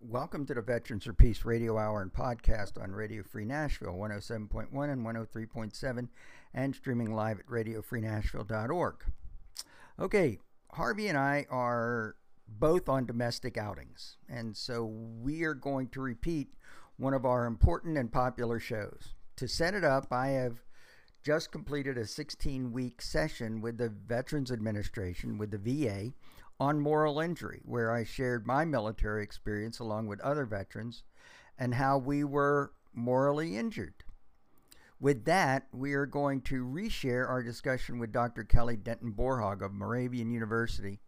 Welcome to the Veterans for Peace Radio Hour and podcast on Radio Free Nashville 107.1 and 103.7 and streaming live at radiofreenashville.org. Okay, Harvey and I are both on domestic outings, and so we are going to repeat one of our important and popular shows. To set it up, I have just completed a 16 week session with the Veterans Administration, with the VA, on moral injury, where I shared my military experience along with other veterans and how we were morally injured. With that, we are going to reshare our discussion with Dr. Kelly Denton Borhaug of Moravian University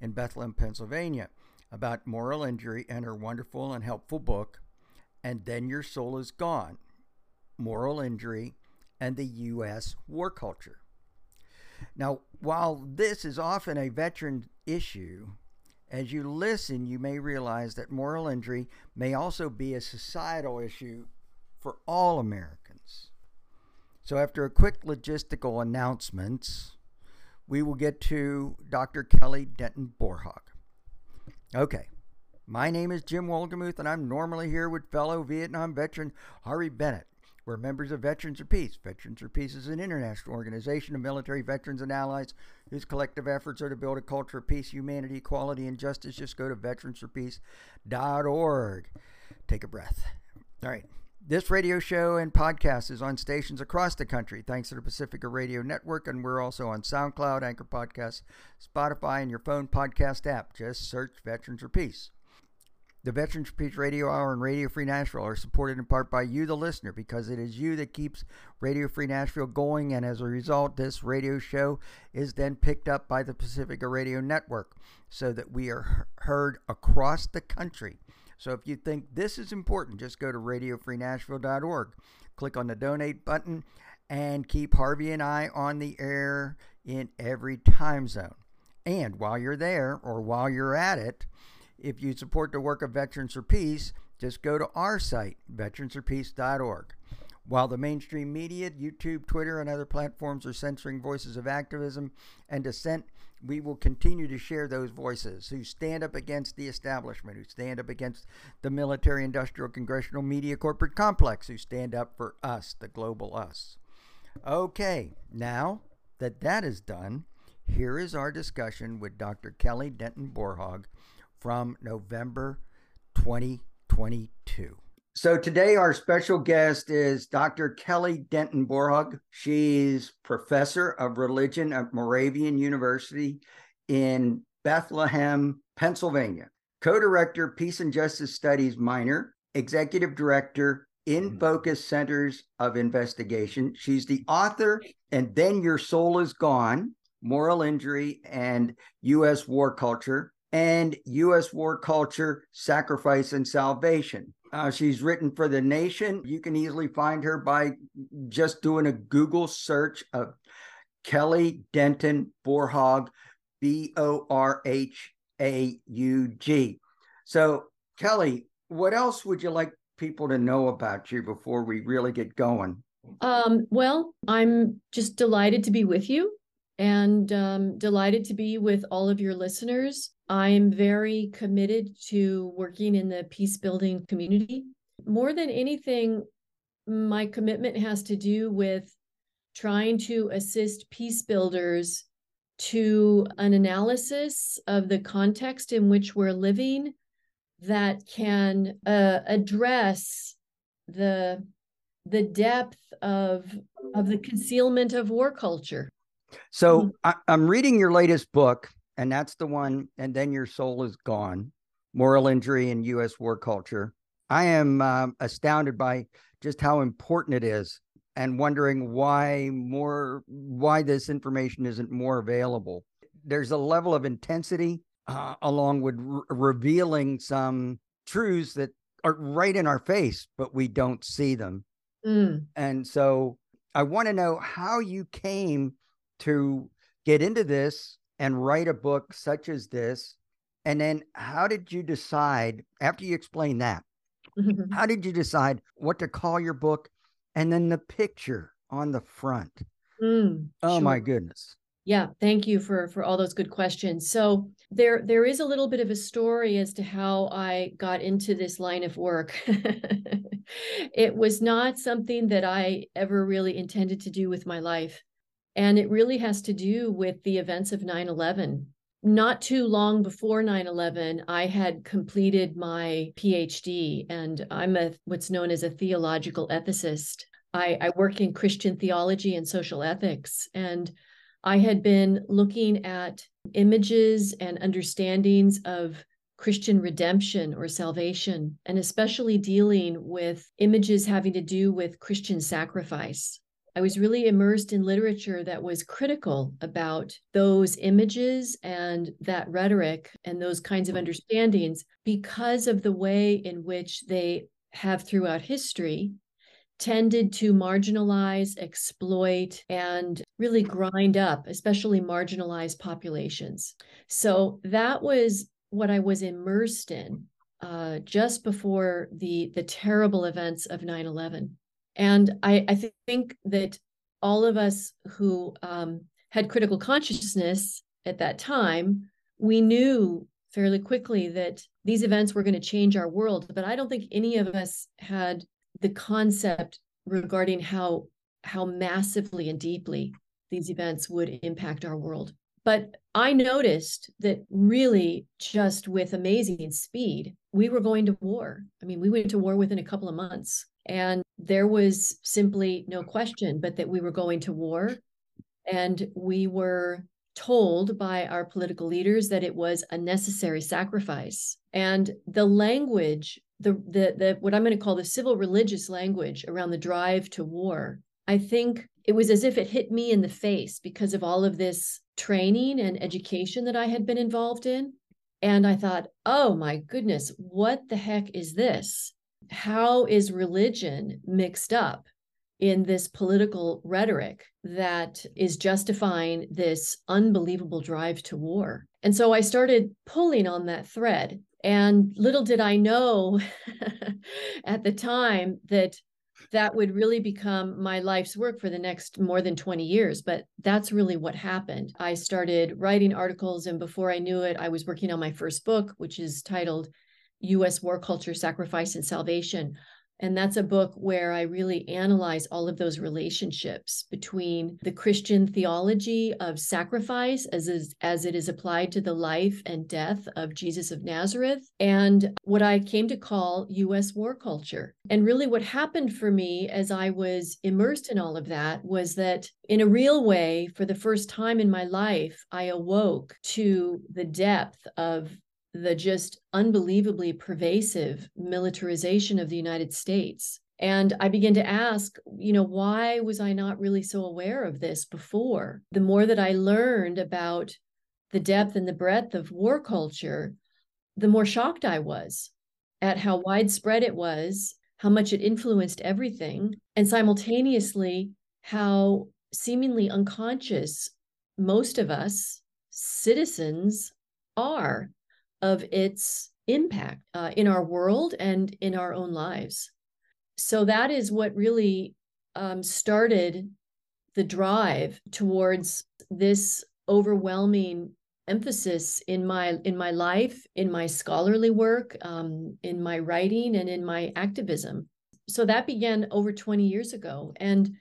in Bethlehem, Pennsylvania, about moral injury and her wonderful and helpful book, And Then Your Soul Is Gone Moral Injury and the U.S. War Culture. Now, while this is often a veteran issue, as you listen, you may realize that moral injury may also be a societal issue for all Americans. So, after a quick logistical announcements, we will get to Dr. Kelly Denton Borhaug. Okay, my name is Jim Wolgemuth, and I'm normally here with fellow Vietnam veteran Harvey Bennett. We're members of Veterans for Peace. Veterans for Peace is an international organization of military veterans and allies whose collective efforts are to build a culture of peace, humanity, equality, and justice. Just go to veteransforpeace.org. Take a breath. All right. This radio show and podcast is on stations across the country thanks to the Pacifica Radio Network, and we're also on SoundCloud, Anchor Podcasts, Spotify, and your phone podcast app. Just search Veterans for Peace. The Veterans Peace Radio Hour and Radio Free Nashville are supported in part by you, the listener, because it is you that keeps Radio Free Nashville going. And as a result, this radio show is then picked up by the Pacifica Radio Network so that we are heard across the country. So if you think this is important, just go to radiofreenashville.org, click on the donate button, and keep Harvey and I on the air in every time zone. And while you're there or while you're at it, if you support the work of Veterans for Peace, just go to our site, veteransforpeace.org. While the mainstream media, YouTube, Twitter, and other platforms are censoring voices of activism and dissent, we will continue to share those voices who stand up against the establishment, who stand up against the military, industrial, congressional, media, corporate complex, who stand up for us, the global us. Okay, now that that is done, here is our discussion with Dr. Kelly Denton Borhaug from November 2022. So today our special guest is Dr. Kelly Denton Borhaug. She's professor of religion at Moravian University in Bethlehem, Pennsylvania. Co-director Peace and Justice Studies minor, executive director in mm-hmm. Focus Centers of Investigation. She's the author and Then Your Soul is Gone, Moral Injury and US War Culture and U.S. War Culture, Sacrifice, and Salvation. Uh, she's written for The Nation. You can easily find her by just doing a Google search of Kelly Denton Borhaug, B O R H A U G. So, Kelly, what else would you like people to know about you before we really get going? Um, well, I'm just delighted to be with you and um, delighted to be with all of your listeners. I'm very committed to working in the peace building community. More than anything, my commitment has to do with trying to assist peace builders to an analysis of the context in which we're living that can uh, address the the depth of of the concealment of war culture so mm-hmm. I, I'm reading your latest book, and that's the one, and then your soul is gone moral injury in U.S. war culture. I am um, astounded by just how important it is and wondering why more why this information isn't more available there's a level of intensity uh, along with re- revealing some truths that are right in our face but we don't see them mm. and so i want to know how you came to get into this and write a book such as this? And then how did you decide after you explain that? how did you decide what to call your book and then the picture on the front? Mm, oh sure. my goodness. Yeah, thank you for for all those good questions. So there there is a little bit of a story as to how I got into this line of work. it was not something that I ever really intended to do with my life. And it really has to do with the events of 9/11. Not too long before 9/11, I had completed my PhD and I'm a what's known as a theological ethicist. I, I work in Christian theology and social ethics and I had been looking at images and understandings of Christian redemption or salvation, and especially dealing with images having to do with Christian sacrifice. I was really immersed in literature that was critical about those images and that rhetoric and those kinds of understandings because of the way in which they have throughout history tended to marginalize, exploit, and really grind up, especially marginalized populations. So that was what I was immersed in uh, just before the the terrible events of 9/11. And I, I th- think that all of us who um, had critical consciousness at that time, we knew fairly quickly that these events were going to change our world. But I don't think any of us had the concept regarding how how massively and deeply these events would impact our world. But I noticed that really just with amazing speed, we were going to war. I mean, we went to war within a couple of months. And there was simply no question but that we were going to war. And we were told by our political leaders that it was a necessary sacrifice. And the language the the the what I'm going to call the civil religious language around the drive to war. I think it was as if it hit me in the face because of all of this training and education that I had been involved in. And I thought, oh my goodness, what the heck is this? How is religion mixed up in this political rhetoric that is justifying this unbelievable drive to war? And so I started pulling on that thread and little did I know at the time that that would really become my life's work for the next more than 20 years. But that's really what happened. I started writing articles, and before I knew it, I was working on my first book, which is titled US War Culture, Sacrifice, and Salvation. And that's a book where I really analyze all of those relationships between the Christian theology of sacrifice as is, as it is applied to the life and death of Jesus of Nazareth and what I came to call US war culture. And really what happened for me as I was immersed in all of that was that in a real way for the first time in my life I awoke to the depth of the just unbelievably pervasive militarization of the United States. And I began to ask, you know, why was I not really so aware of this before? The more that I learned about the depth and the breadth of war culture, the more shocked I was at how widespread it was, how much it influenced everything, and simultaneously how seemingly unconscious most of us citizens are of its impact uh, in our world and in our own lives. So that is what really um, started the drive towards this overwhelming emphasis in my in my life in my scholarly work um, in my writing and in my activism so that began over 20 years ago and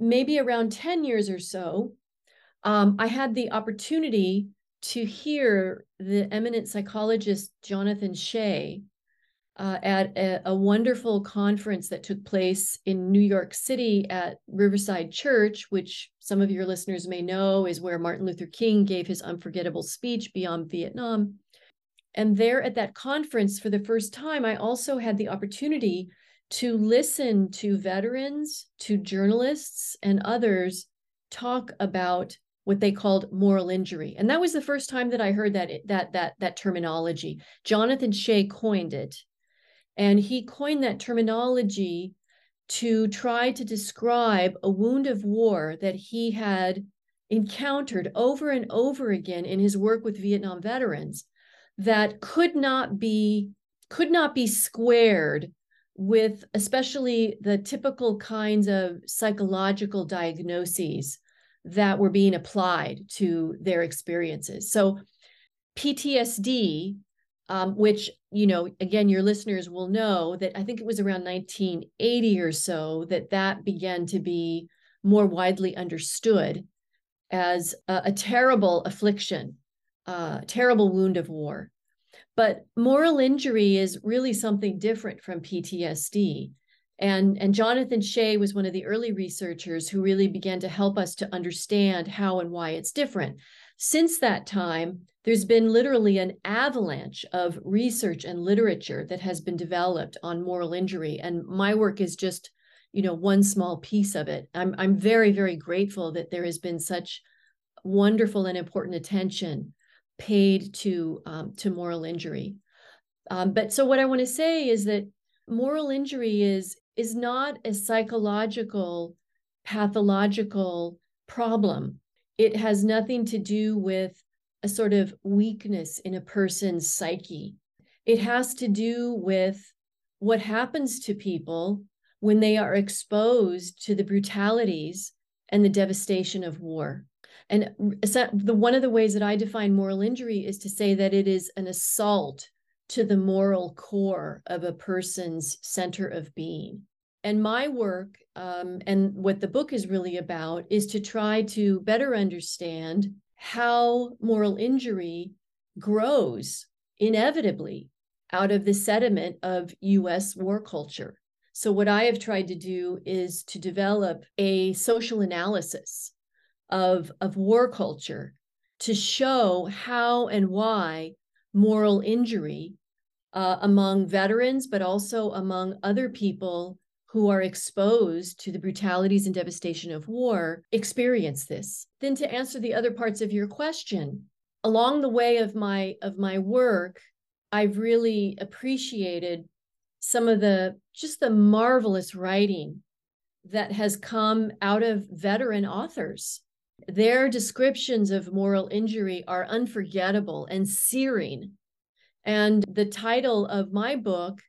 maybe around 10 years or so um, i had the opportunity to hear the eminent psychologist Jonathan Shay uh, at a, a, wonderful conference that took place in New York City at Riverside Church, which some of your listeners may know is where Martin Luther King gave his unforgettable speech beyond Vietnam. And there at that conference, for the first time, I also had the opportunity to listen to veterans, to journalists, and others talk about what they called moral injury. And that was the first time that I heard that that that that terminology. Jonathan Shay coined it. And he coined that terminology to try to describe a wound of war that he had encountered over and over again in his work with Vietnam veterans that could not be could not be squared with especially the typical kinds of psychological diagnoses that were being applied to their experiences. So, PTSD, um, which, you know, again, your listeners will know that I think it was around 1980 or so that that began to be more widely understood as a, a terrible affliction, a uh, terrible wound of war. But moral injury is really something different from PTSD. And, and Jonathan Shay was one of the early researchers who really began to help us to understand how and why it's different. Since that time, there's been literally an avalanche of research and literature that has been developed on moral injury. And my work is just, you know, one small piece of it. I'm, I'm very, very grateful that there has been such wonderful and important attention paid to, um, to moral injury. Um, but so what I want to say is that moral injury is is not a psychological, pathological problem. It has nothing to do with a sort of weakness in a person's psyche. It has to do with what happens to people when they are exposed to the brutalities and the devastation of war. And uh, the one of the ways that I define moral injury is to say that it is an assault to the moral core of a person's center of being. And my work um, and what the book is really about is to try to better understand how moral injury grows inevitably out of the sediment of US war culture. So, what I have tried to do is to develop a social analysis of, of war culture to show how and why moral injury uh, among veterans, but also among other people who are exposed to the brutalities and devastation of war experience this. Then to answer the other parts of your question, along the way of my of my work, I've really appreciated some of the just the marvelous writing that has come out of veteran authors. Their descriptions of moral injury are unforgettable and searing and the title of my book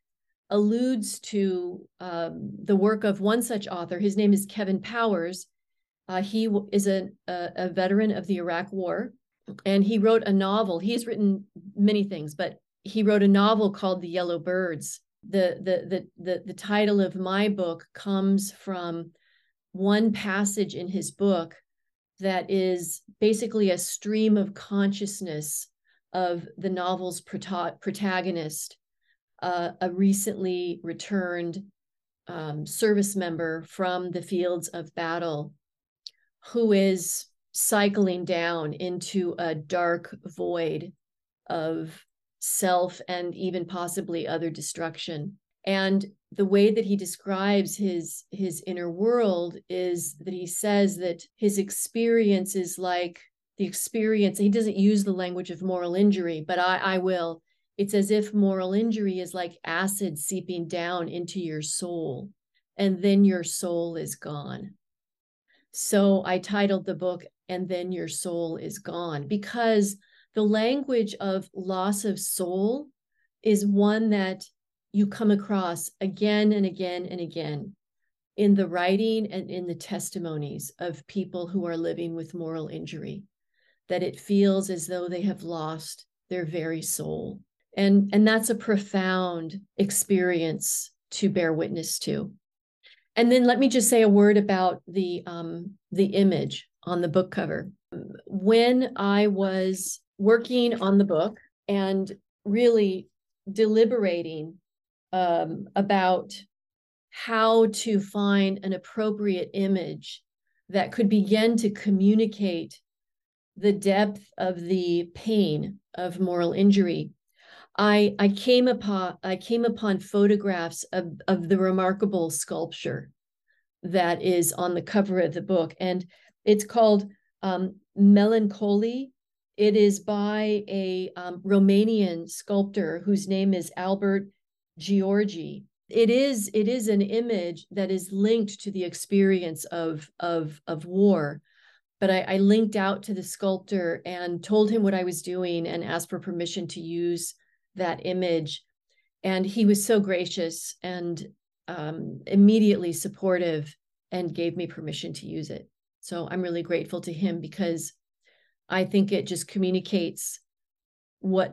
alludes to um, the work of one such author. His name is Kevin Powers. Uh, he is a, a, a, veteran of the Iraq War, and he wrote a novel. He has written many things, but he wrote a novel called The Yellow Birds. The, the, the, the, the title of my book comes from one passage in his book that is basically a stream of consciousness of the novel's prota- protagonist, uh, a recently returned um, service member from the fields of battle who is cycling down into a dark void of self and even possibly other destruction and the way that he describes his his inner world is that he says that his experience is like the experience he doesn't use the language of moral injury but i i will. It's as if moral injury is like acid seeping down into your soul and then your soul is gone. So i titled the book and then your soul is gone because the language of loss of soul is one that you come across again and again and again in the writing and in the testimonies of people who are living with moral injury that it feels as though they have lost their very soul. And, and that's a profound experience to bear witness to. And then let me just say a word about the um, the image on the book cover. When I was working on the book and really deliberating um, about how to find an appropriate image that could begin to communicate the depth of the pain of moral injury, I I came upon I came upon photographs of, of the remarkable sculpture that is on the cover of the book, and it's called um, Melancholy. It is by a um, Romanian sculptor whose name is Albert György. It is it is an image that is linked to the experience of of of war but I, I, linked out to the sculptor and told him what I was doing and asked for permission to use that image. And he was so gracious and um, immediately supportive and gave me permission to use it. So I'm really grateful to him because I think it just communicates what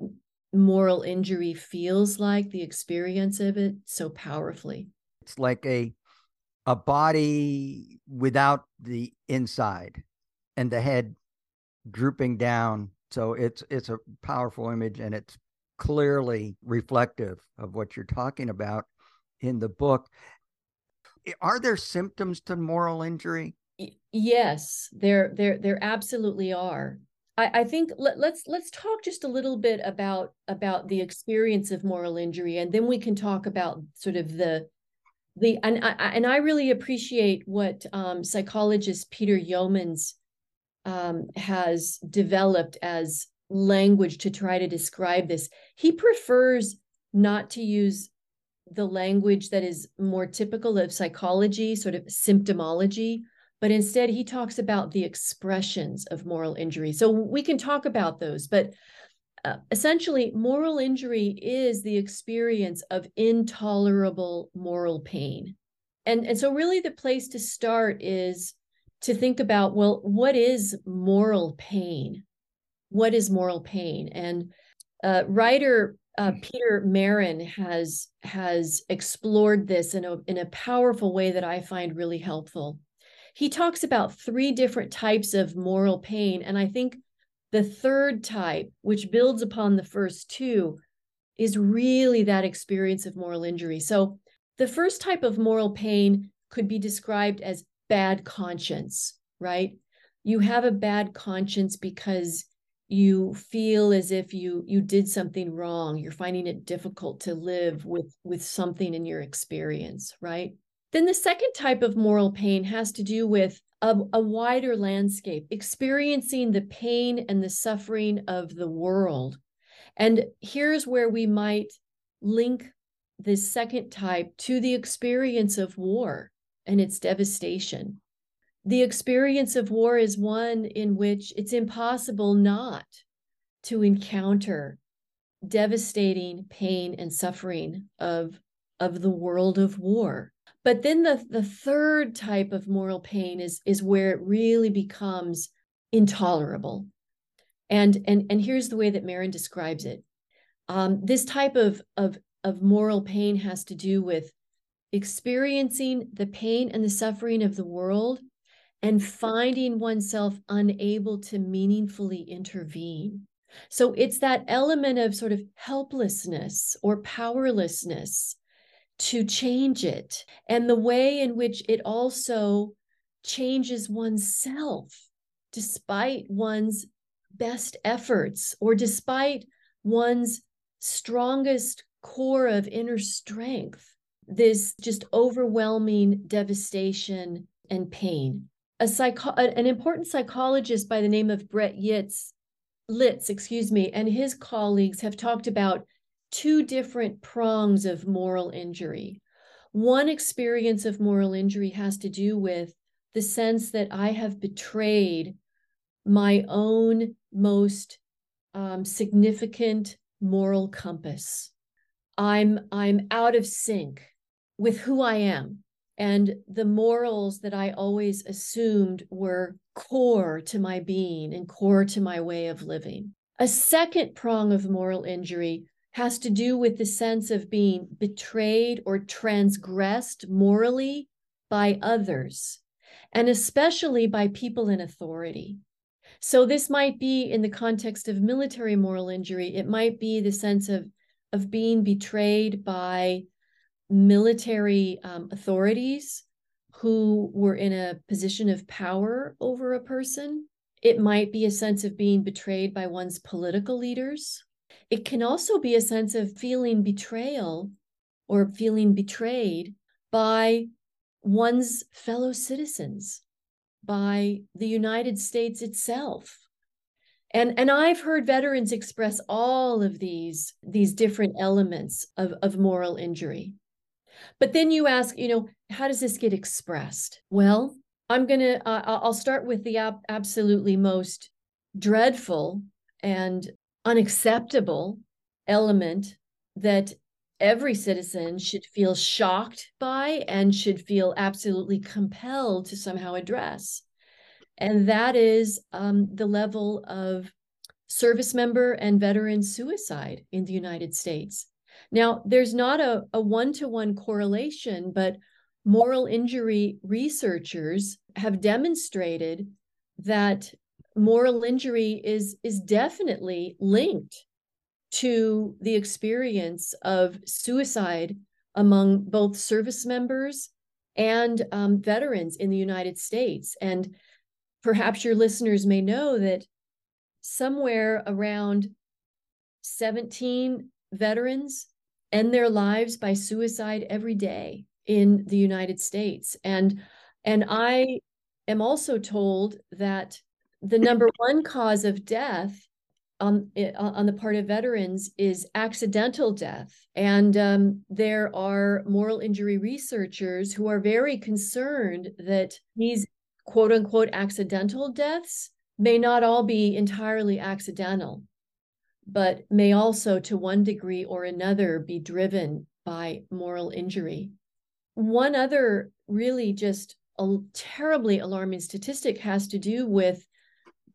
moral injury feels like, the experience of it so powerfully. It's like a a body without the inside and the head drooping down. So it's it's a powerful image and it's clearly reflective of what you're talking about in the book. Are there symptoms to moral injury? Yes, there there there absolutely are. I, I think let, let's let's talk just a little bit about about the experience of moral injury, and then we can talk about sort of the the and I and I really appreciate what um, psychologist Peter Yeomans um, has developed as language to try to describe this. He prefers not to use the language that is more typical of psychology, sort of symptomology, but instead he talks about the expressions of moral injury. So we can talk about those, but uh, essentially, moral injury is the experience of intolerable moral pain. And, and so, really, the place to start is to think about well, what is moral pain? What is moral pain? And uh, writer uh, Peter Marin has has explored this in a in a powerful way that I find really helpful. He talks about three different types of moral pain, and I think the third type, which builds upon the first two, is really that experience of moral injury. So, the first type of moral pain could be described as bad conscience, right? You have a bad conscience because you feel as if you you did something wrong you're finding it difficult to live with with something in your experience right then the second type of moral pain has to do with a, a wider landscape, experiencing the pain and the suffering of the world. And here's where we might link this second type to the experience of war and its devastation. The experience of war is one in which it's impossible not to encounter devastating pain and suffering of, of the world of war. But then the, the third type of moral pain is, is where it really becomes intolerable. And, and, and here's the way that Marin describes it. Um, this type of, of, of moral pain has to do with experiencing the pain and the suffering of the world and finding oneself unable to meaningfully intervene. So it's that element of sort of helplessness or powerlessness to change it and the way in which it also changes oneself despite one's best efforts or despite one's strongest core of inner strength this just overwhelming devastation and pain. A psycho an important psychologist by the name of Brett Yitz Litz excuse me and his colleagues have talked about two different prongs of moral injury. One experience of moral injury has to do with the sense that I have betrayed my own most um, significant moral compass. I'm I'm out of sync with who I am and the morals that I always assumed were core to my being and core to my way of living. A second prong of moral injury has to do with the sense of being betrayed or transgressed morally by others, and especially by people in authority. So, this might be in the context of military moral injury, it might be the sense of, of being betrayed by military um, authorities who were in a position of power over a person. It might be a sense of being betrayed by one's political leaders it can also be a sense of feeling betrayal or feeling betrayed by one's fellow citizens, by the United States itself. And, and I've heard veterans express all of these, these different elements of, of moral injury. But then you ask, you know, how does this get expressed? Well, I'm going to, uh, I'll start with the ab- absolutely most dreadful and unacceptable element that every citizen should feel shocked by and should feel absolutely compelled to somehow address. and that is um, the level of service member and veteran suicide in the United States. Now, there's not a, a one-to-one correlation, but moral injury researchers have demonstrated that moral injury is is definitely linked to the experience of suicide among both service members and um, veterans in the United States. And perhaps your listeners may know that somewhere around 17 veterans end their lives by suicide every day in the United States. And and I am also told that the number one cause of death on on the part of veterans is accidental death. And um, there are moral injury researchers who are very concerned that these quote unquote accidental deaths may not all be entirely accidental but may also to one degree or another be driven by moral injury. One other really just a terribly alarming statistic has to do with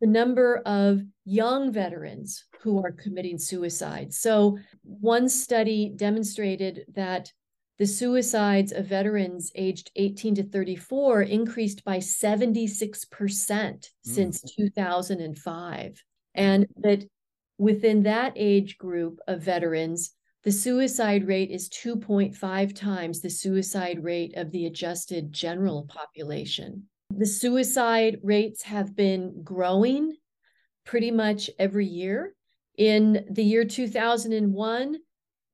the number of young veterans who are committing suicide. So, one study demonstrated that the suicides of veterans aged 18 to 34 increased by 76% mm. since 2005. And that within that age group of veterans, the suicide rate is 2.5 times the suicide rate of the adjusted general population. The suicide rates have been growing pretty much every year. In the year 2001,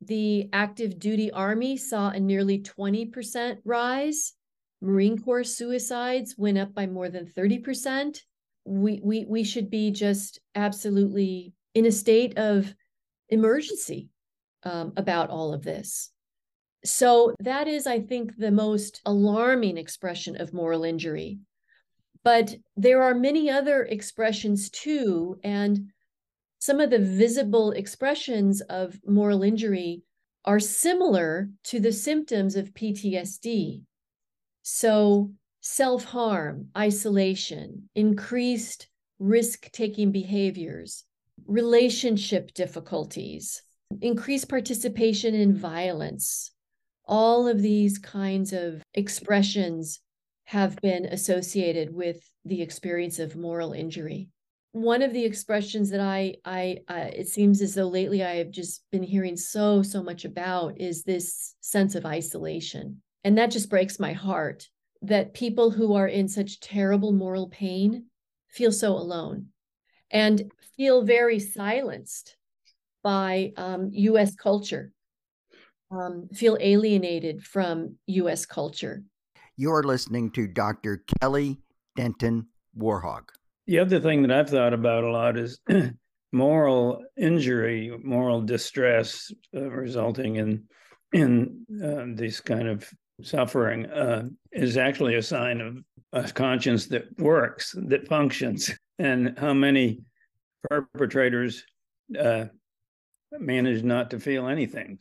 the active duty Army saw a nearly 20% rise. Marine Corps suicides went up by more than 30%. We, we, we should be just absolutely in a state of emergency um, about all of this. So that is, I think, the most alarming expression of moral injury. But there are many other expressions too. And some of the visible expressions of moral injury are similar to the symptoms of PTSD. So, self harm, isolation, increased risk taking behaviors, relationship difficulties, increased participation in violence, all of these kinds of expressions have been associated with the experience of moral injury. One of the expressions that I, I, uh, it seems as though lately I have just been hearing so, so much about is this sense of isolation. And that just breaks my heart that people who are in such terrible moral pain feel so alone and feel very silenced by um, US culture um, feel alienated from US culture. You're listening to Dr. Kelly Denton Borhaug. The other thing that I've thought about a lot is moral injury, moral distress uh, resulting in in uh, this kind of suffering uh, is actually a sign of a conscience that works, that functions, and how many perpetrators uh, manage not to feel anything.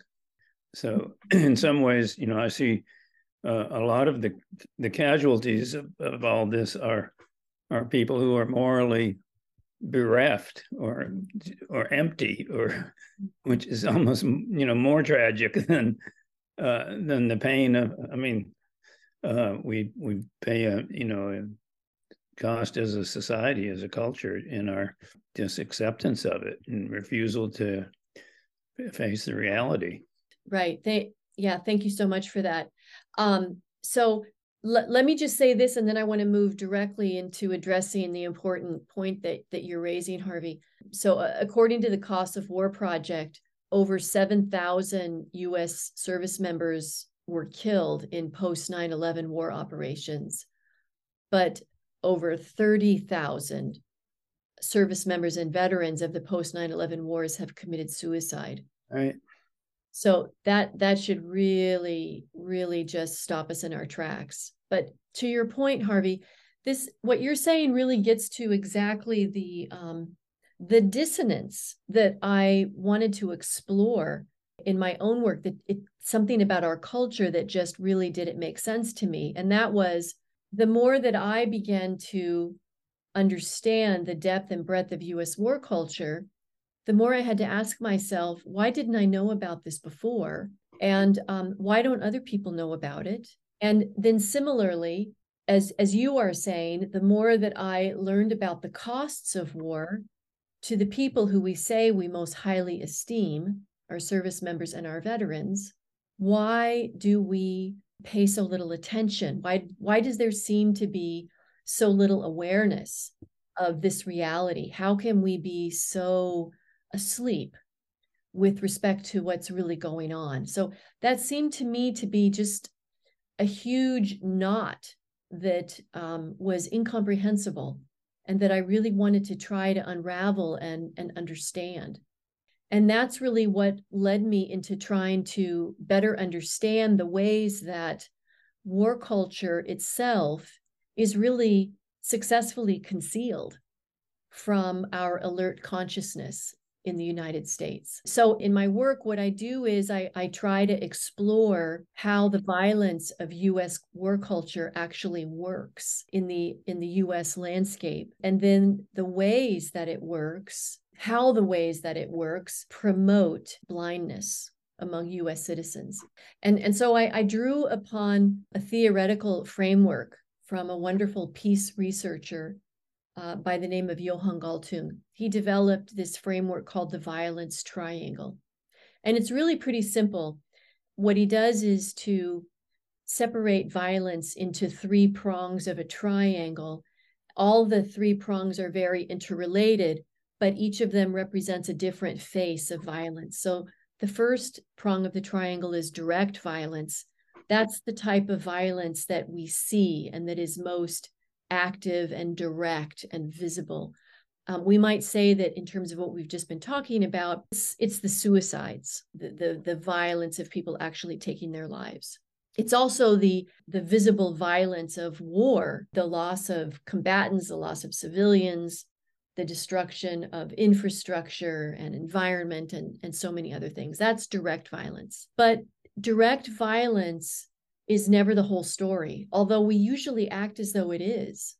So in some ways, you know, I see uh, a lot of the the casualties of, of all this are are people who are morally bereft or or empty or which is almost you know more tragic than uh, than the pain of I mean uh, we we pay a you know a cost as a society as a culture in our just acceptance of it and refusal to face the reality Right. They yeah, thank you so much for that. Um, so l- let me just say this, and then I want to move directly into addressing the important point that that you're raising, Harvey. So, uh, according to the Cost of War Project, over seven thousand U.S. service members were killed in post 9/11 war operations, but over thirty thousand service members and veterans of the post 9/11 wars have committed suicide. Right. So that that should really, really just stop us in our tracks. But to your point, Harvey, this what you're saying really gets to exactly the um, the dissonance that I wanted to explore in my own work. That it something about our culture that just really didn't make sense to me, and that was the more that I began to understand the depth and breadth of US war culture, the more I had to ask myself, why didn't I know about this before? And um, why don't other people know about it? And then similarly, as as you are saying, the more that I learned about the costs of war to the people who we say we most highly esteem, our service members and our veterans, why do we pay so little attention? Why why does there seem to be so little awareness of this reality? How can we be so asleep with respect to what's really going on? So that seemed to me to be just a huge knot that um, was incomprehensible and that I really wanted to try to unravel and, and understand. And that's really what led me into trying to better understand the ways that war culture itself is really successfully concealed from our alert consciousness in the United States. So in my work, what I do is I, I try to explore how the violence of US war culture actually works in the in the US landscape. And then the ways that it works, how the ways that it works promote blindness among US citizens. And, and so I, I drew upon a theoretical framework from a wonderful peace researcher uh, by the name of Johan Galtung. He developed this framework called the violence triangle. And it's really pretty simple. What he does is to separate violence into three prongs of a triangle. All the three prongs are very interrelated, but each of them represents a different face of violence. So the first prong of the triangle is direct violence. That's the type of violence that we see and that is most active and direct and visible. Um, we might say that in terms of what we've just been talking about, it's, it's the suicides, the, the, the violence of people actually taking their lives. It's also the the visible violence of war, the loss of combatants, the loss of civilians, the destruction of infrastructure and environment and, and so many other things. That's direct violence. But direct violence is never the whole story, although we usually act as though it is.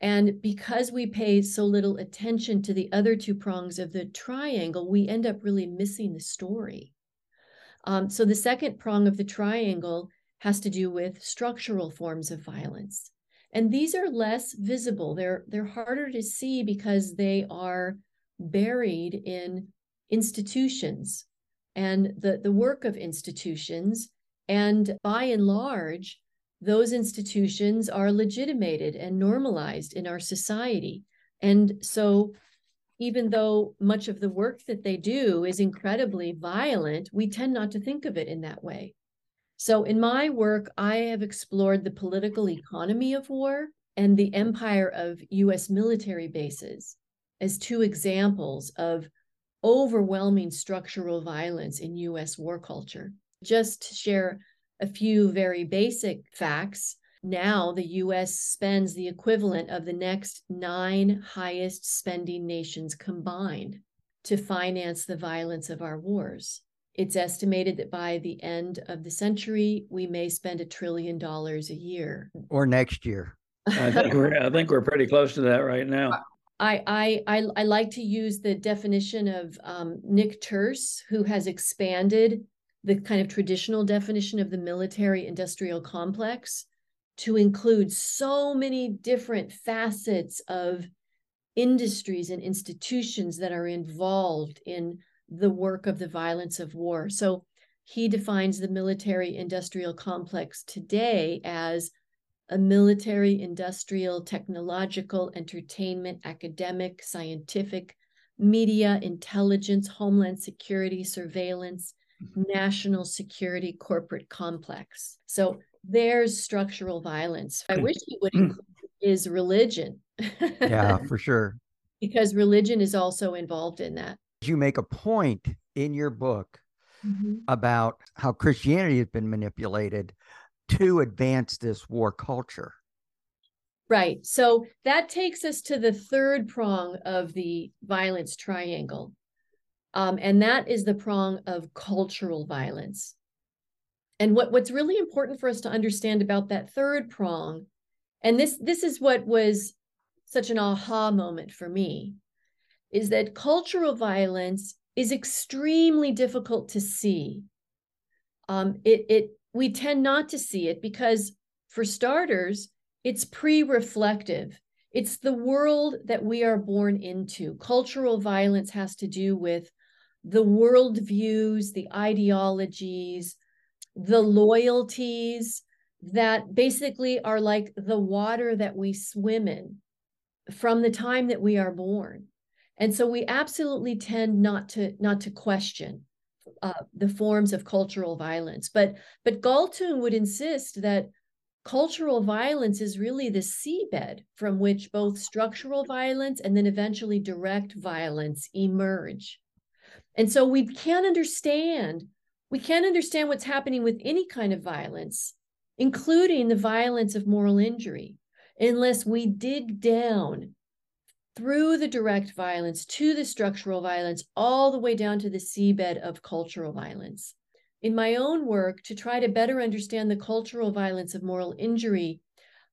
And because we pay so little attention to the other two prongs of the triangle, we end up really missing the story. Um, so the second prong of the triangle has to do with structural forms of violence. And these are less visible. They're they're harder to see because they are buried in institutions and the, the work of institutions and by and large, those institutions are legitimated and normalized in our society. And so, even though much of the work that they do is incredibly violent, we tend not to think of it in that way. So, in my work, I have explored the political economy of war and the empire of US military bases as two examples of overwhelming structural violence in US war culture. Just to share a few very basic facts, now the US spends the equivalent of the next nine highest spending nations combined to finance the violence of our wars. It's estimated that by the end of the century, we may spend a trillion dollars a year. Or next year. I think we're I think we're pretty close to that right now. I, I, I, I like to use the definition of um, Nick Turse, who has expanded the kind of traditional definition of the military industrial complex to include so many different facets of industries and institutions that are involved in the work of the violence of war. So he defines the military industrial complex today as a military, industrial, technological, entertainment, academic, scientific, media, intelligence, homeland security, surveillance, national security corporate complex. So there's structural violence. I wish he would include is religion. yeah, for sure. Because religion is also involved in that. You make a point in your book mm-hmm. about how Christianity has been manipulated to advance this war culture. Right. So that takes us to the third prong of the violence triangle. Um, and that is the prong of cultural violence. And what, what's really important for us to understand about that third prong, and this this is what was such an aha moment for me is that cultural violence is extremely difficult to see. Um, it, it, we tend not to see it because, for starters, it's pre reflective. It's the world that we are born into. Cultural violence has to do with the worldviews, the ideologies, the loyalties that basically are like the water that we swim in from the time that we are born. And so we absolutely tend not to not to question uh, the forms of cultural violence. But but Galtung would insist that cultural violence is really the seabed from which both structural violence and then eventually direct violence emerge. And so we can't understand we can't understand what's happening with any kind of violence, including the violence of moral injury, unless we dig down through the direct violence to the structural violence, all the way down to the seabed of cultural violence. In my own work, to try to better understand the cultural violence of moral injury,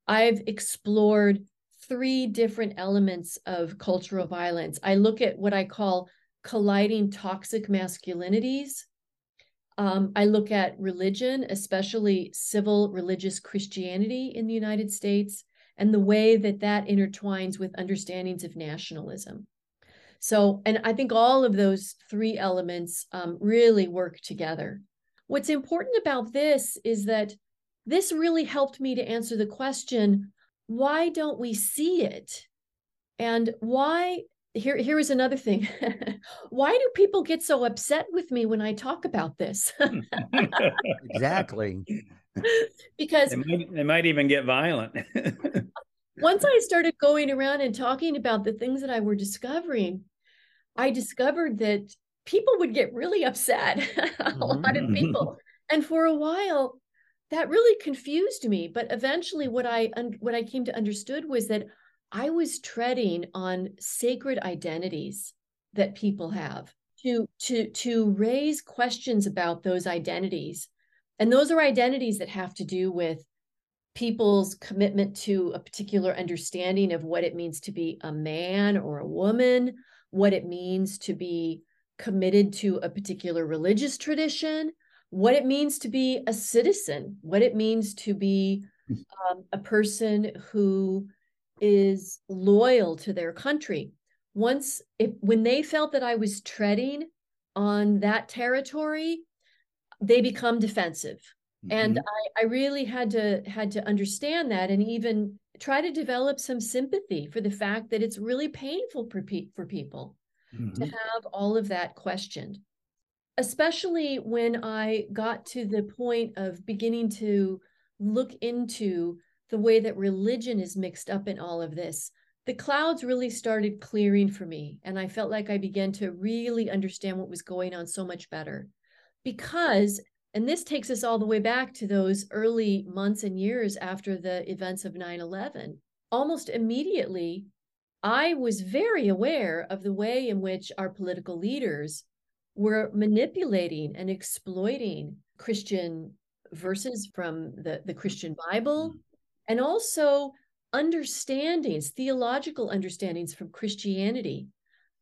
I've explored three different elements of cultural violence. I look at what I call colliding toxic masculinities. Um, I look at religion, especially civil religious Christianity in the United States, and the way that that intertwines with understandings of nationalism. So, and I think all of those three elements um, really work together. What's important about this is that this really helped me to answer the question why don't we see it? And why here here is another thing. Why do people get so upset with me when i talk about this? Exactly. Because they might, they might even get violent. once i started going around and talking about the things that i were discovering i discovered that people would get really upset. A lot of people. Mm. And for a while that really confused me. But eventually what i what i came to understood was that I was treading on sacred identities that people have to to to raise questions about those identities. And those are identities that have to do with people's commitment to a particular understanding of what it means to be a man or a woman, what it means to be committed to a particular religious tradition, what it means to be a citizen, what it means to be hmm. um, a person who is loyal to their country. Once, if, when they felt that I was treading on that territory, they become defensive. Mm-hmm. And I, I really had to had to understand that and even try to develop some sympathy for the fact that it's really painful for, pe- for people mm-hmm. to have all of that questioned especially when I got to the point of beginning to look into the way that religion is mixed up in all of this, the clouds really started clearing for me. And I felt like I began to really understand what was going on so much better. Because, and this takes us all the way back to those early months and years after the events of 9 11, almost immediately, I was very aware of the way in which our political leaders were manipulating and exploiting Christian verses from the, the Christian Bible mm-hmm. And also understandings, theological understandings from Christianity,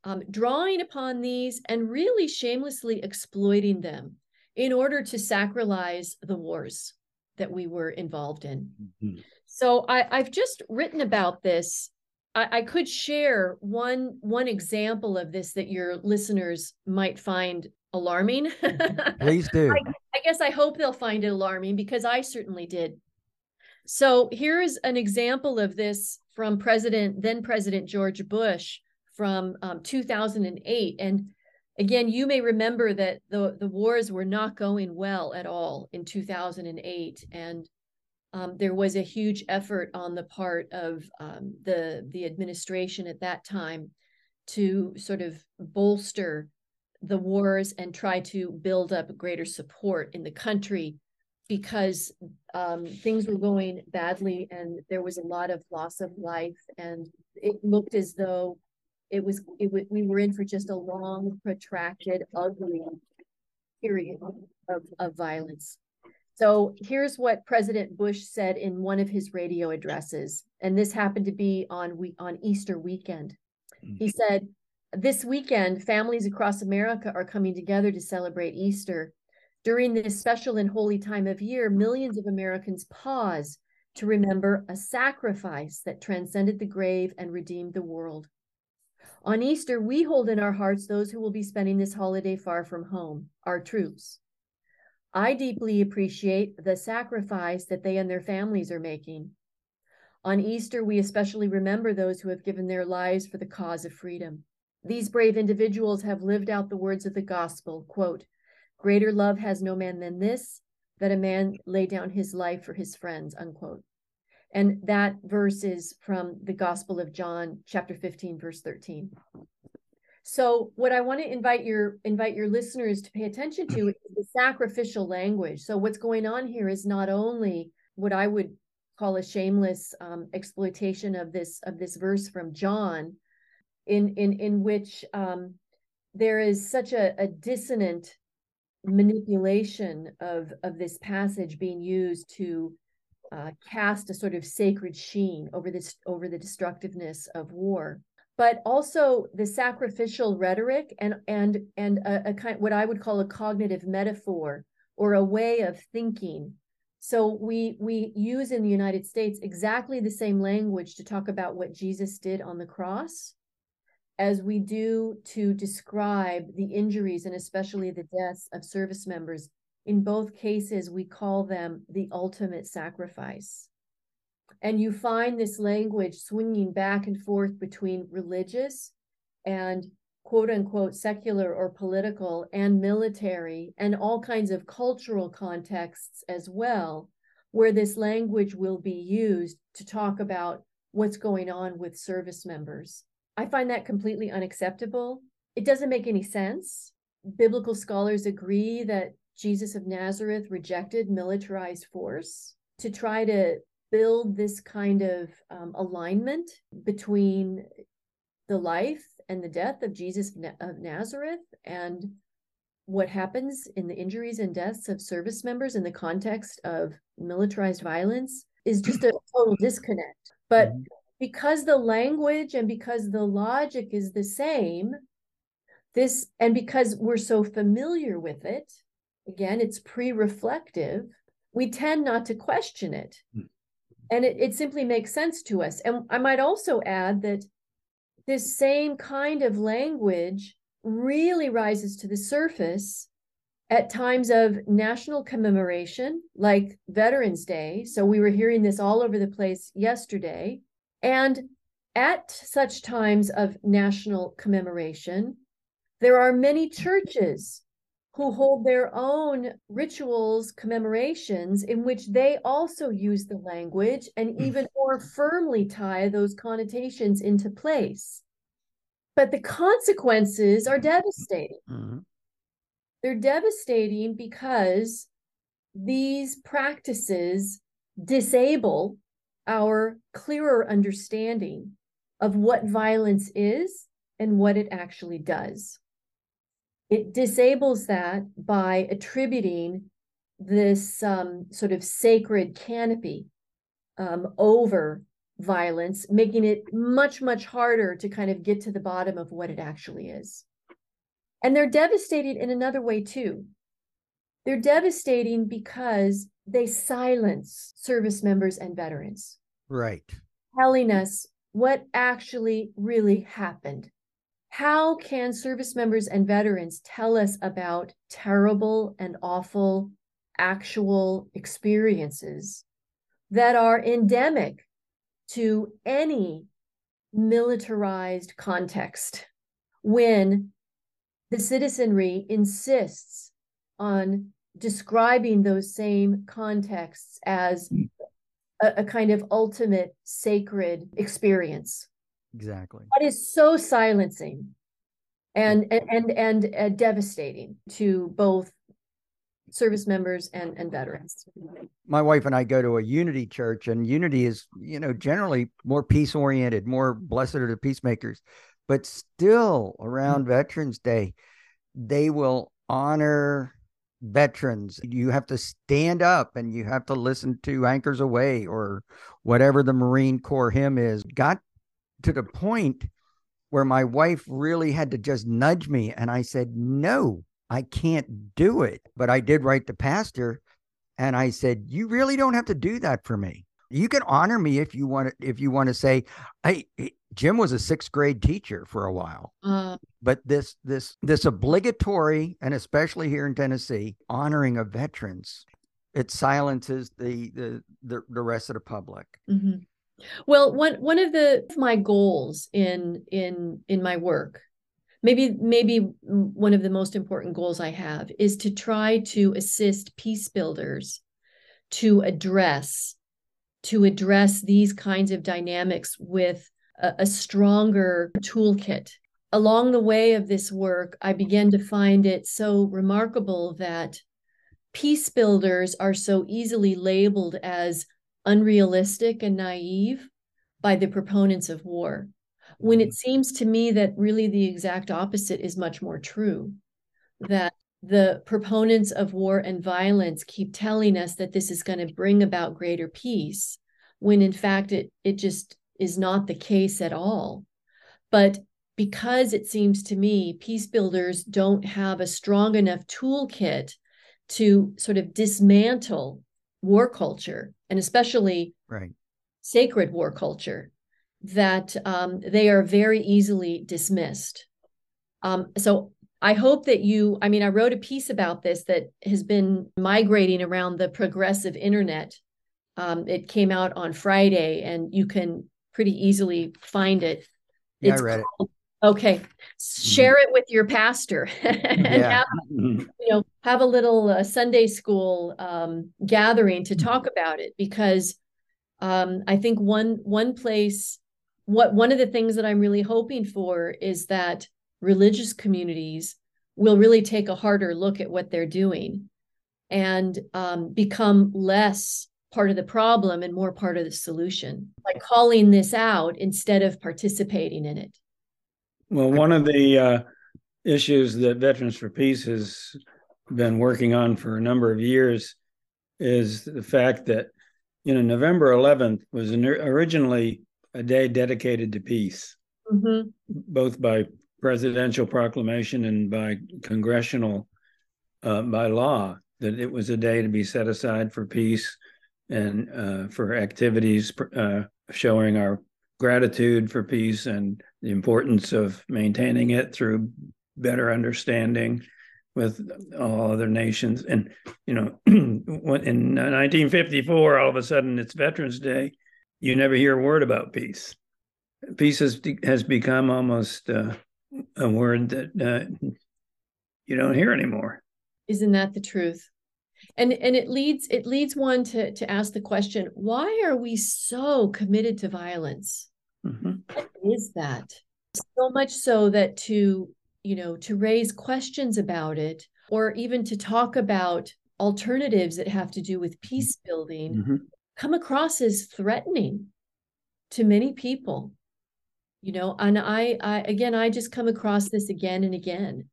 um, drawing upon these and really shamelessly exploiting them in order to sacralize the wars that we were involved in. Mm-hmm. So I, have just written about this. I, I, could share one one example of this that your listeners might find alarming. Please do. I, I guess I hope they'll find it alarming because I certainly did. So here's an example of this from President, then President George Bush from um, 2008. And again, you may remember that the, the wars were not going well at all in 2008. And um, there was a huge effort on the part of um, the, the administration at that time to sort of bolster the wars and try to build up greater support in the country because um, things were going badly and there was a lot of loss of life and it looked as though it was it we were in for just a long protracted ugly period of, of violence So here's what President Bush said in one of his radio addresses, and this happened to be on we on Easter weekend. He said, "This weekend, families across America are coming together to celebrate Easter. During this special and holy time of year, millions of Americans pause to remember a sacrifice that transcended the grave and redeemed the world. On Easter, we hold in our hearts those who will be spending this holiday far from home, our troops." I deeply appreciate the sacrifice that they and their families are making. On Easter, we especially remember those who have given their lives for the cause of freedom. These brave individuals have lived out the words of the gospel quote, Greater love has no man than this, that a man lay down his life for his friends, unquote. And that verse is from the Gospel of John, chapter 15, verse 13. So what I want to invite your invite your listeners to pay attention to is the sacrificial language. So what's going on here is not only what I would call a shameless um, exploitation of this of this verse from John, in in in which um, there is such a, a dissonant manipulation of of this passage being used to uh, cast a sort of sacred sheen over this over the destructiveness of war but also the sacrificial rhetoric and and and a, a, kind what I would call a cognitive metaphor or a way of thinking. So we we use in the United States exactly the same language to talk about what Jesus did on the cross as we do to describe the injuries and especially the deaths of service members. In both cases, we call them the ultimate sacrifice. And you find this language swinging back and forth between religious and quote unquote secular or political and military and all kinds of cultural contexts as well, where this language will be used to talk about what's going on with service members. I find that completely unacceptable. It doesn't make any sense. Biblical scholars agree that Jesus of Nazareth rejected militarized force to try to build this kind of um, alignment between the life and the death of Jesus of Nazareth and what happens in the injuries and deaths of service members in the context of militarized violence is just a total disconnect. But mm-hmm. Because the language and because the logic is the same, this and because we're so familiar with it, again, it's pre reflective, we tend not to question it. Mm and it, it simply makes sense to us. And I might also add that this same kind of language really rises to the surface at times of national commemoration, like Veterans Day. So we were hearing this all over the place yesterday. And at such times of national commemoration, there are many churches who hold their own rituals, commemorations, in which they also use the language and hmm. even more firmly tie those connotations into place. But the consequences are devastating. Mm-hmm. They're devastating because these practices disable our clearer understanding of what violence is and what it actually does it disables that by attributing this um, sort of sacred canopy um, over violence, making it much, much harder to kind of get to the bottom of what it actually is. And they're devastating in another way, too. They're devastating because they silence service members and veterans. Right. Telling us what actually really happened how can service members and veterans tell us about terrible and awful actual experiences that are endemic to any militarized context when the citizenry insists on describing those same contexts as a, a, kind of ultimate sacred experience Exactly. That is so silencing and and and, and uh, devastating to both service members and and veterans. My wife and I go to a Unity church, and Unity is you know generally more peace oriented, more blessed are the peacemakers, but still around mm-hmm. Veterans Day, they will honor veterans. You have to stand up and you have to listen to Anchors Aweigh or whatever the Marine Corps hymn is. Got to the point where my wife really had to just nudge me. And I said, No, I can't do it. But I did write the pastor and I said, You really don't have to do that for me. You can honor me if you want to, if you want to say, Hey, Jim was a sixth grade teacher for a while. Uh, but this this this obligatory, and especially here in Tennessee, honoring of veterans, it silences the the the, the rest of the public. Mm-hmm. Well, one one of the my goals in in in my work, maybe maybe one of the most important goals I have is to try to assist peace builders to address to address these kinds of dynamics with a, a stronger toolkit. Along the way of this work, I began to find it so remarkable that peace builders are so easily labeled as unrealistic and naive by the proponents of war, when it mm-hmm. seems to me that really the exact opposite is much more true. That the proponents of war and violence keep telling us that this is going to bring about greater peace, when in fact it, it just is not the case at all. But because it seems to me peace builders don't have a strong enough toolkit to sort of dismantle war culture and especially right. sacred war culture that um, they are very easily dismissed um, so i hope that you i mean i wrote a piece about this that has been migrating around the progressive internet um, it came out on friday and you can pretty easily find it yeah, it's I read called, it Okay, share mm-hmm. it with your pastor and yeah. have, mm-hmm. you know have a little uh, Sunday school um, gathering to talk mm-hmm. about it because um, I think one one place what one of the things that I'm really hoping for is that religious communities will really take a harder look at what they're doing and um, become less part of the problem and more part of the solution by calling this out instead of participating in it well, one of the uh, issues that Veterans for Peace has been working on for a number of years is the fact that you know November 11th was originally a day dedicated to peace, mm-hmm. both by presidential proclamation and by congressional uh, by law that it was a day to be set aside for peace and uh, for activities uh, showing our gratitude for peace and the importance of maintaining it through better understanding with all other nations. And, you know, in 1954, all of a sudden it's Veterans Day, you never hear a word about peace. Peace has, has become almost uh, a word that uh, you don't hear anymore. Isn't that the truth? and and it leads it leads one to to ask the question why are we so committed to violence mm-hmm. what is that so much so that to you know to raise questions about it or even to talk about alternatives that have to do with peace building mm-hmm. come across as threatening to many people you know and I, I again i just come across this again and again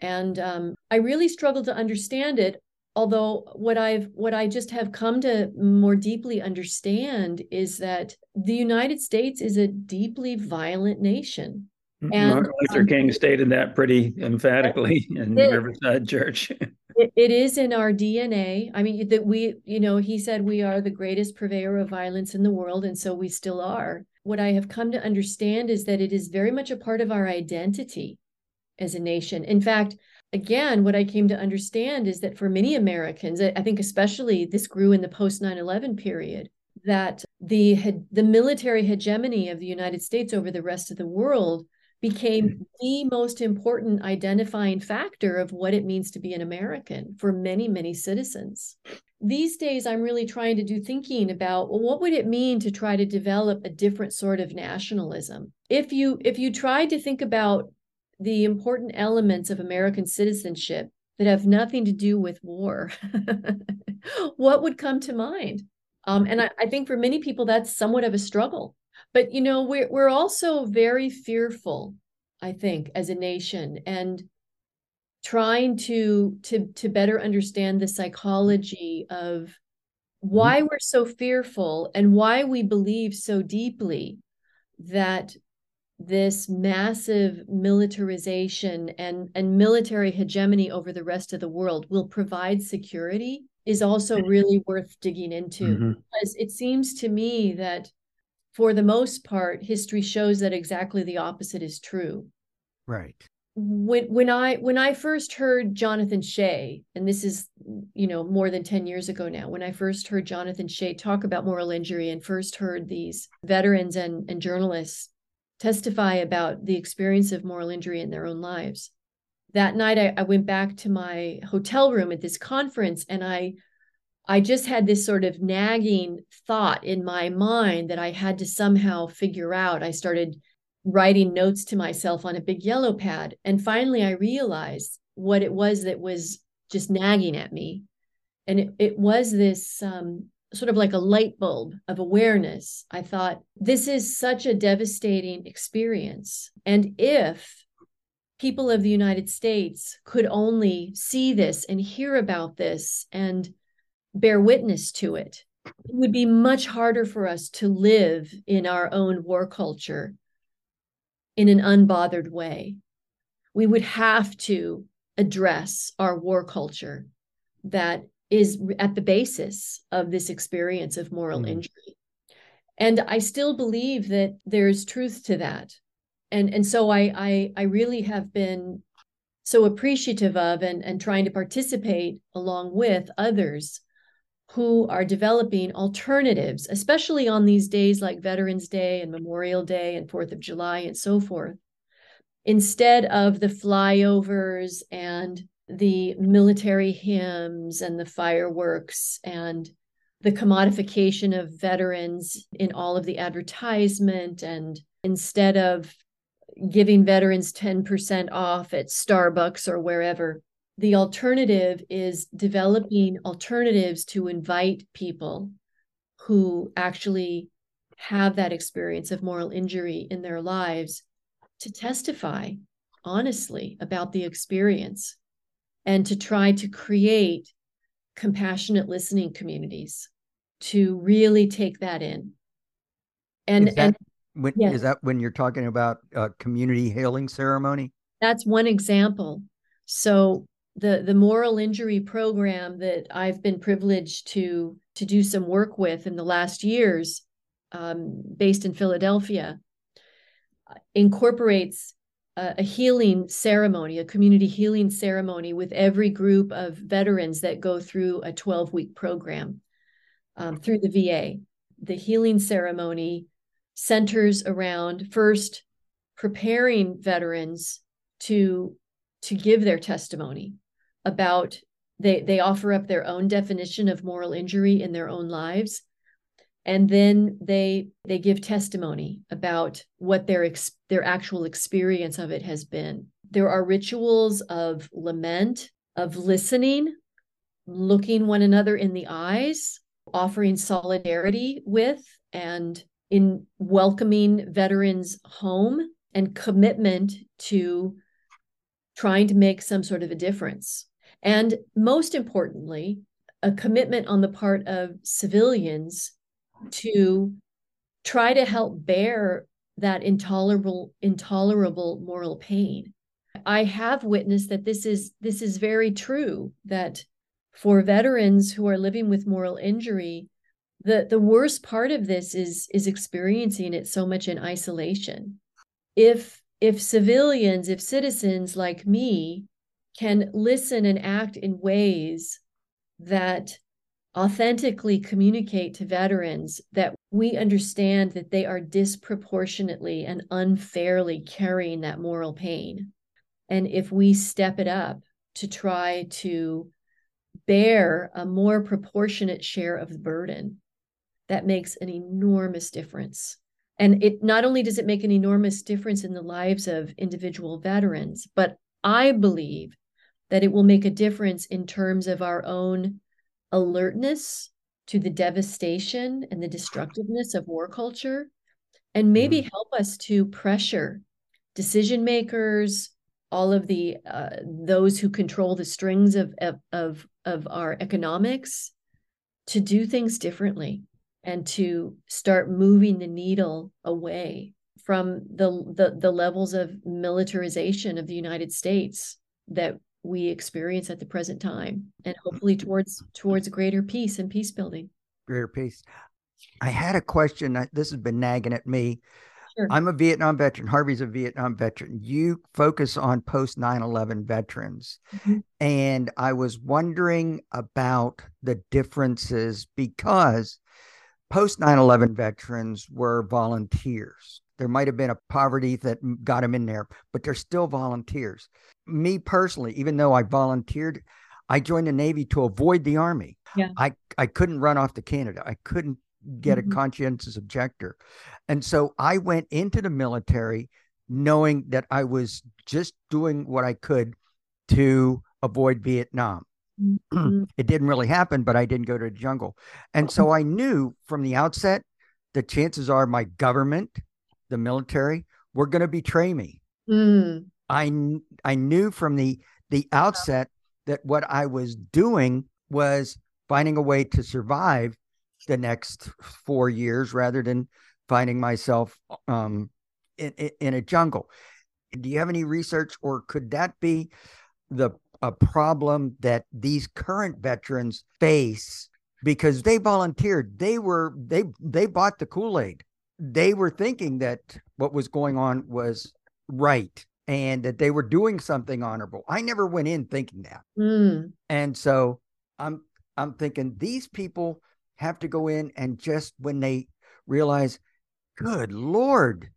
and um, i really struggle to understand it although what i've what i just have come to more deeply understand is that the united states is a deeply violent nation and Martin Luther um, King stated that pretty emphatically in it, Riverside Church. it, it is in our DNA. I mean, that we, you know, he said we are the greatest purveyor of violence in the world, and so we still are. What I have come to understand is that it is very much a part of our identity as a nation. In fact, again, what I came to understand is that for many Americans, I think especially this grew in the post 9 11 period, that the, the military hegemony of the United States over the rest of the world became mm-hmm. the most important identifying factor of what it means to be an American for many, many citizens. These days, I'm really trying to do thinking about well, what would it mean to try to develop a different sort of nationalism? If you if you tried to think about the important elements of American citizenship that have nothing to do with war, what would come to mind? Um, and I, I think for many people, that's somewhat of a struggle. But you know, we're we're also very fearful, I think, as a nation. And trying to to to better understand the psychology of why we're so fearful and why we believe so deeply that this massive militarization and and military hegemony over the rest of the world will provide security is also really worth digging into Mhm. because it seems to me that for the most part history shows that exactly the opposite is true Right. When when I when I first heard Jonathan Shay, and this is you know more than 10 years ago now, when I first heard Jonathan Shay talk about moral injury and first heard these veterans and, and journalists testify about the experience of moral injury in their own lives. That night I, I went back to my hotel room at this conference and I I just had this sort of nagging thought in my mind that I had to somehow figure out. I started writing notes to myself on a big yellow pad. And finally, I realized what it was that was just nagging at me. And it, it was this um, sort of like a light bulb of awareness. I thought, this is such a devastating experience. And if people of the United States could only see this and hear about this and bear witness to it, it would be much harder for us to live in our own war culture in an unbothered way. We would have to address our war culture that is at the basis of this experience of moral Mm. injury. And I still believe that there's truth to that. And and so I I I really have been so appreciative of and, and trying to participate along with others who are developing alternatives, especially on these days like Veterans Day and Memorial Day and Fourth of July and so forth, instead of the flyovers and the military hymns and the fireworks and the commodification of veterans in all of the advertisement and instead of giving veterans 10% off at Starbucks or wherever the alternative is developing mm-hmm. alternatives to invite people who actually have that experience of moral injury in their lives to testify honestly about the experience and to try to create compassionate listening communities to really take that in and is that, and when, yes. is that when you're talking about a community healing ceremony? that's one example so the the moral injury program that I've been privileged to to do some work with in the last years, um, based in Philadelphia, incorporates a, a healing ceremony, a community healing ceremony with every group of veterans that go through a 12 week program um, through the VA. The healing ceremony centers around first preparing veterans to to give their testimony about they they offer up their own definition of moral injury in their own lives. And then they they give testimony about what their ex, their actual experience of it has been. There are rituals of lament of listening looking one another in the eyes offering solidarity with and in welcoming veterans home and commitment to trying to make some sort of a difference. And most importantly, a commitment on the part of civilians to try to help bear that intolerable intolerable moral pain. I have witnessed that this is this is very true that for veterans who are living with moral injury, the the worst part of this is is experiencing it so much in isolation. If if civilians, if citizens like me can listen and act in ways that authentically communicate to veterans that we understand that they are disproportionately and unfairly carrying that moral pain. And if we step it up to try to bear a more proportionate share of the burden, that makes an enormous difference. And it not only does it make an enormous difference in the lives of individual veterans, but I believe that it will make a difference in terms of our own alertness to the devastation and the destructiveness of war culture, and maybe Mhm. help us to pressure decision makers, all of the uh, those who control the strings of of of our economics to do things differently and to start moving the needle away from the, the the levels of militarization of the United States that we experience at the present time and hopefully towards towards greater peace and peace building. Greater peace. I had a question. This has been nagging at me. Sure. i'm a vietnam veteran. Harvey's a vietnam veteran. You focus on post 9-11 veterans. Mhm. and i was wondering about the differences because post 9-11 veterans were volunteers there might have been a poverty that got them in there but they're still volunteers me personally even though i volunteered i joined the navy to avoid the army Yeah. i i couldn't run off to canada i couldn't get Mhm. a conscientious objector and so i went into the military knowing that i was just doing what i could to avoid vietnam. It didn't really happen but i didn't go to the jungle. And so i knew from the outset the chances are my government the military were going to betray me. Mm, I I knew from the the outset that what I was doing was finding a way to survive the next four years rather than finding myself um, in, in in a jungle. Do you have any research, or could that be the a problem that these current veterans face because they volunteered? They were they they bought the Kool Aid. They were thinking that what was going on was right and that they were doing something honorable. I never went in thinking that. mm, And so I'm I'm thinking these people have to go in and just when they realize, good Lord,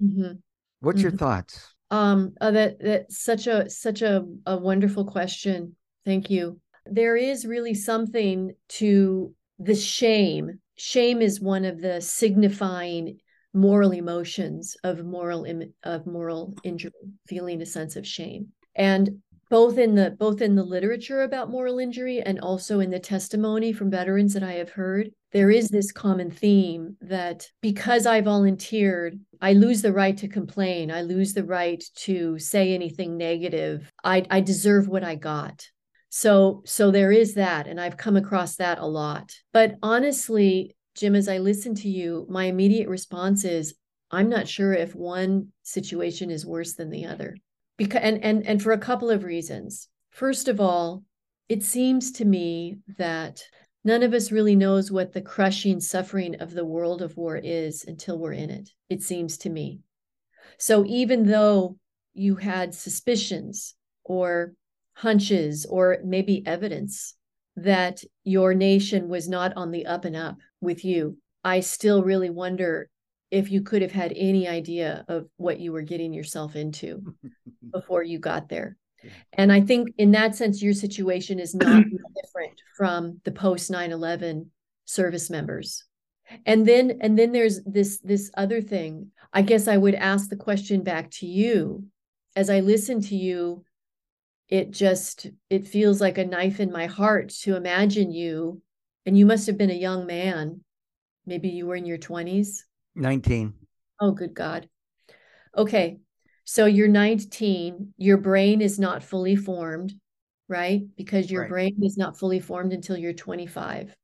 mhm. what's your Mhm. thoughts? Um, uh, that that's such a such a, a wonderful question. Thank you. There is really something to the shame. Shame is one of the signifying moral emotions of moral Im- of moral injury, feeling a sense of shame. And both in the both in the literature about moral injury and also in the testimony from veterans that I have heard, there is this common theme that because I volunteered, I lose the right to complain. I lose the right to say anything negative. I, I deserve what I got. So so there is that, and I've come across that a lot. But honestly, Jim, as I listen to you, my immediate response is I'm not sure if one situation is worse than the other. Because and and and for a couple of reasons. First of all, it seems to me that none of us really knows what the crushing suffering of the world of war is until we're in it. It seems to me. So even though you had suspicions or hunches or maybe evidence that your nation was not on the up and up with you, I still really wonder if you could have had any idea of what you were getting yourself into before you got there. And I think in that sense, your situation is not different from the post 9-11 service members. And then and then there's this this other thing. I guess I would ask the question back to you. As I listen to you, it just it feels like a knife in my heart to imagine you, and you must have been a young man. Maybe you were in your 20s. 19. Oh, good God. Okay. So you're 19, your brain is not fully formed, right? Because your Right. brain is not fully formed until you're 25.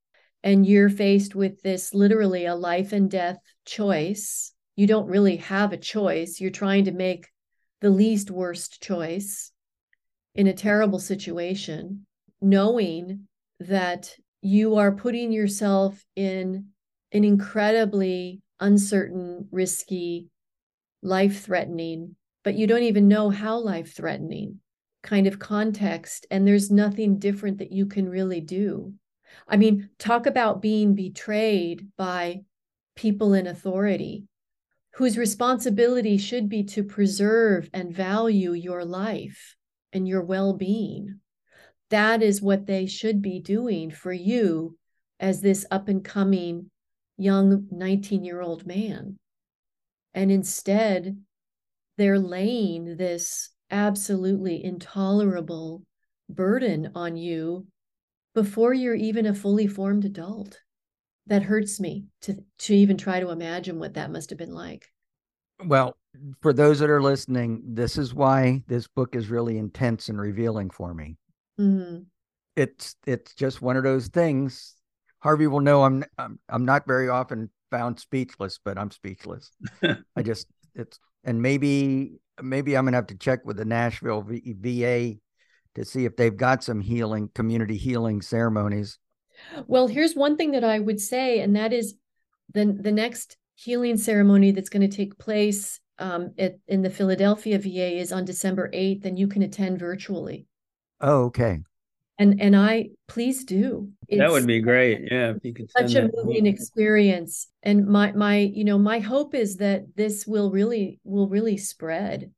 And you're faced with this literally a life and death choice. You don't really have a choice. You're trying to make the least worst choice in a terrible situation, knowing that you are putting yourself in an incredibly uncertain, risky, life threatening, but you don't even know how life threatening kind of context. And there's nothing different that you can really do. I mean, talk about being betrayed by people in authority whose responsibility should be to preserve and value your life and your well being. That is what they should be doing for you as this up and coming young 19 year old man. And instead, they're laying this absolutely intolerable burden on you before you're even a fully formed adult. That hurts me to, to even try to imagine what that must have been like. Well, for those that are listening, this is why this book is really intense and revealing for me. Mm-hmm. It's it's just one of those things. Harvey will know I'm I'm I'm not very often found speechless, but I'm speechless. I just it's and maybe maybe I'm gonna have to check with the Nashville v- VA to see if they've got some healing community healing ceremonies. Well, here's one thing that I would say, and that is the the next healing ceremony that's going to take place um, at, in the Philadelphia VA is on December 8th, and you can attend virtually. Oh, okay. And and I please do. It's that would be great. Yeah, if you could. Such a moving experience, and my my you know my hope is that this will really will really spread.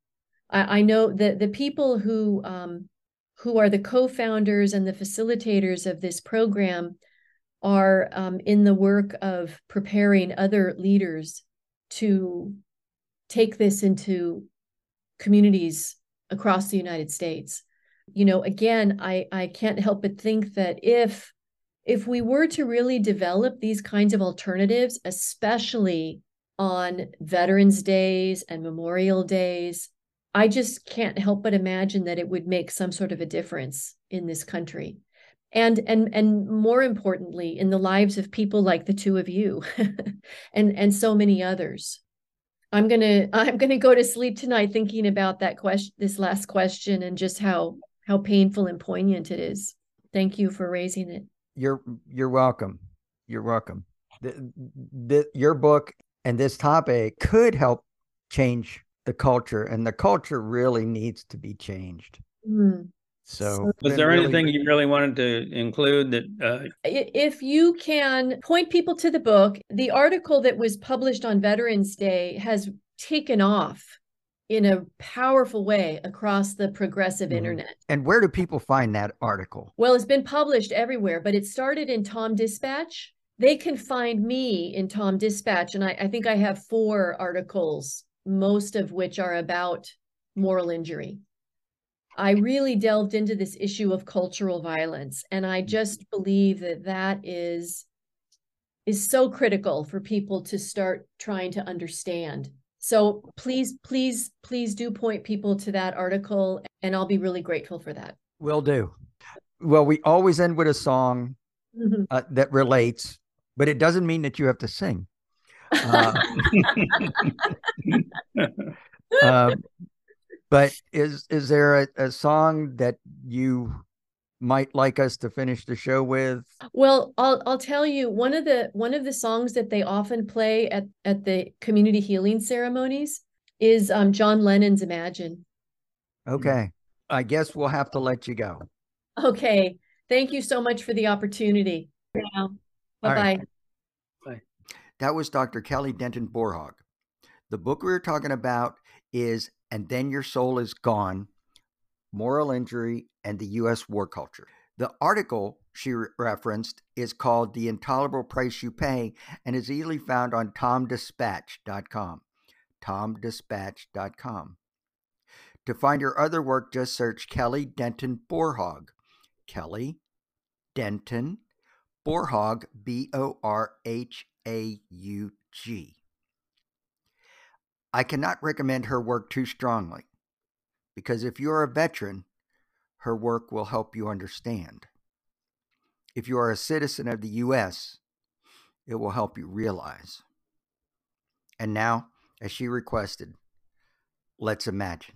I, I know that the people who um, who are the co-founders and the facilitators of this program are um, in the work of preparing other leaders to take this into communities across the United States. You know, again, I, I can't help but think that if if we were to really develop these kinds of alternatives, especially on Veterans Days and Memorial Days, I just can't help but imagine that it would make some sort of a difference in this country. And and and more importantly in the lives of people like the two of you and and so many others. I'm going to i'm going to go to sleep tonight thinking about that question this last question and just how how painful and poignant it is. Thank you for raising it. You're you're welcome. You're welcome. The, the, your book and this topic could help change the culture and the culture really needs to be changed. Mm. So, was there really anything you really wanted to include that? Uh... If you can point people to the book, the article that was published on Veterans Day has taken off in a powerful way across the progressive mm-hmm. internet. And where do people find that article? Well, it's been published everywhere, but it started in Tom Dispatch. They can find me in Tom Dispatch, and I, I think I have four articles, most of which are about moral injury. I really delved into this issue of cultural violence, and I mm-hmm. just believe that that is is so critical for people to start trying to understand. So please, please, please do point people to that article, and I'll be really grateful for that. Will do. Well, we always end with a song mm-hmm. uh, that relates, but it doesn't mean that you have to sing. Uh, uh, but is is there a, a song that you might like us to finish the show with? Well, I'll I'll tell you one of the one of the songs that they often play at at the community healing ceremonies is um, John Lennon's Imagine. Okay. I guess we'll have to let you go. Okay. Thank you so much for the opportunity. Bye bye. Right. Bye. That was Dr. Kelly Denton Borhaug. The book we were talking about is and then your soul is gone moral injury and the U.S. war culture. The article she re- referenced is called The Intolerable Price You Pay and is easily found on tomdispatch.com. Tomdispatch.com. To find her other work, just search Kelly Denton Borhaug. Kelly Denton Borhaug, B O R H A U G. I cannot recommend her work too strongly because if you're a veteran, her work will help you understand. If you are a citizen of the U.S., it will help you realize. And now, as she requested, let's imagine.